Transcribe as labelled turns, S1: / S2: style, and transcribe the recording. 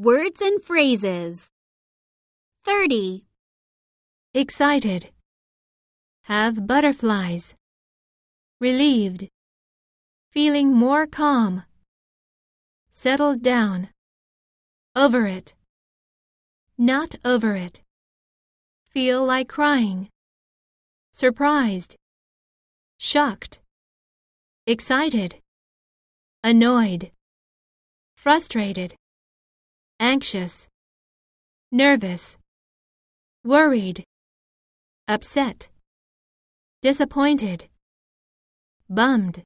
S1: Words and phrases. 30.
S2: excited, have butterflies, relieved, feeling more calm, settled down, over it, not over it, feel like crying, surprised, shocked, excited, annoyed, frustrated, anxious, nervous, worried, upset, disappointed, bummed.